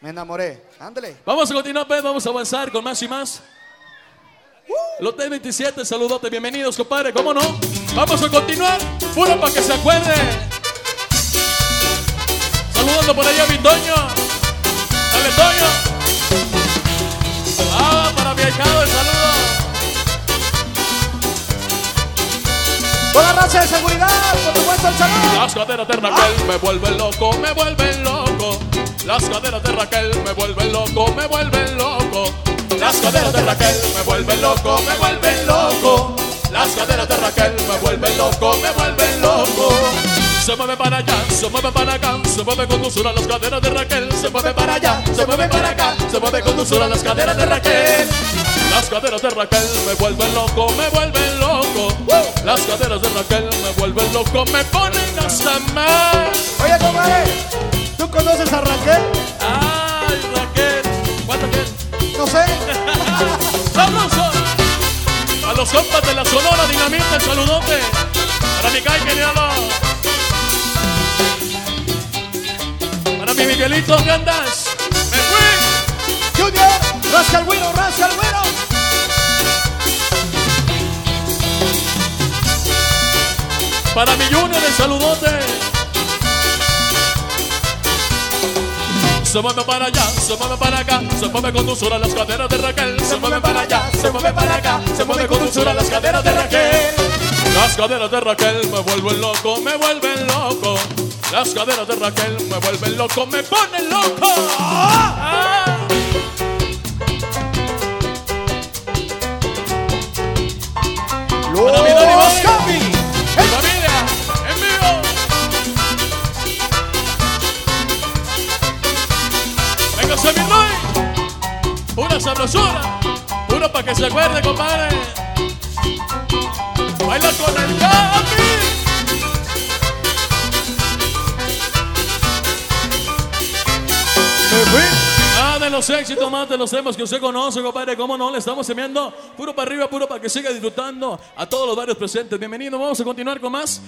Me enamoré. Ándale. Vamos a continuar, pues, vamos a avanzar con más y más. Los T27, saludote, bienvenidos, compadre, ¿cómo no? Vamos a continuar, puro para que se acuerde. Saludando por allá a mi Toño. Dale, Toño. Ah, para mi ahijado, el saludo. Con la raza de seguridad, Las caderas de Raquel me vuelven loco, me vuelven loco. Las caderas de Raquel me vuelven loco, me vuelven loco. Las caderas de Raquel me vuelven loco, me vuelven loco. Las caderas de Raquel me vuelven loco, me vuelven loco. Se mueve para allá, se mueve para acá, se mueve con dulzura las caderas de Raquel. Se mueve para allá, se mueve para acá, se mueve con dulzura las caderas de Raquel. Las caderas de Raquel me vuelven loco, me vuelven loco. Las caderas de Raquel me vuelven loco, me ponen hasta más. Oye, compadre, ¿tú conoces a Raquel? Ay, Raquel, ¿cuánto Raquel? No sé. ¡Sabroso! A los compas de la Sonora Dinamita, el saludote. Para mi Kai. Para mi Miguelito, ¿qué andas? ¡Me fui! Junior, rasca el güiro, rasca el güiro. Para mi Junior, el saludote. Se mueve para allá, se mueve para acá, se mueve con dulzura las caderas de Raquel. Se mueve para allá, se mueve para acá, se mueve con dulzura las caderas de Raquel. Las caderas de Raquel me vuelven loco, me vuelven loco. Las caderas de Raquel me vuelven loco, me ponen loco. Ah. Pura sabrosura. Puro para que se acuerde, compadre. Baila con el Capi. Ah, de los éxitos más de los temas que usted conoce, compadre. ¿Cómo no? Le estamos enviando puro para arriba, puro para que siga disfrutando a todos los barrios presentes. Bienvenido. Vamos a continuar con más.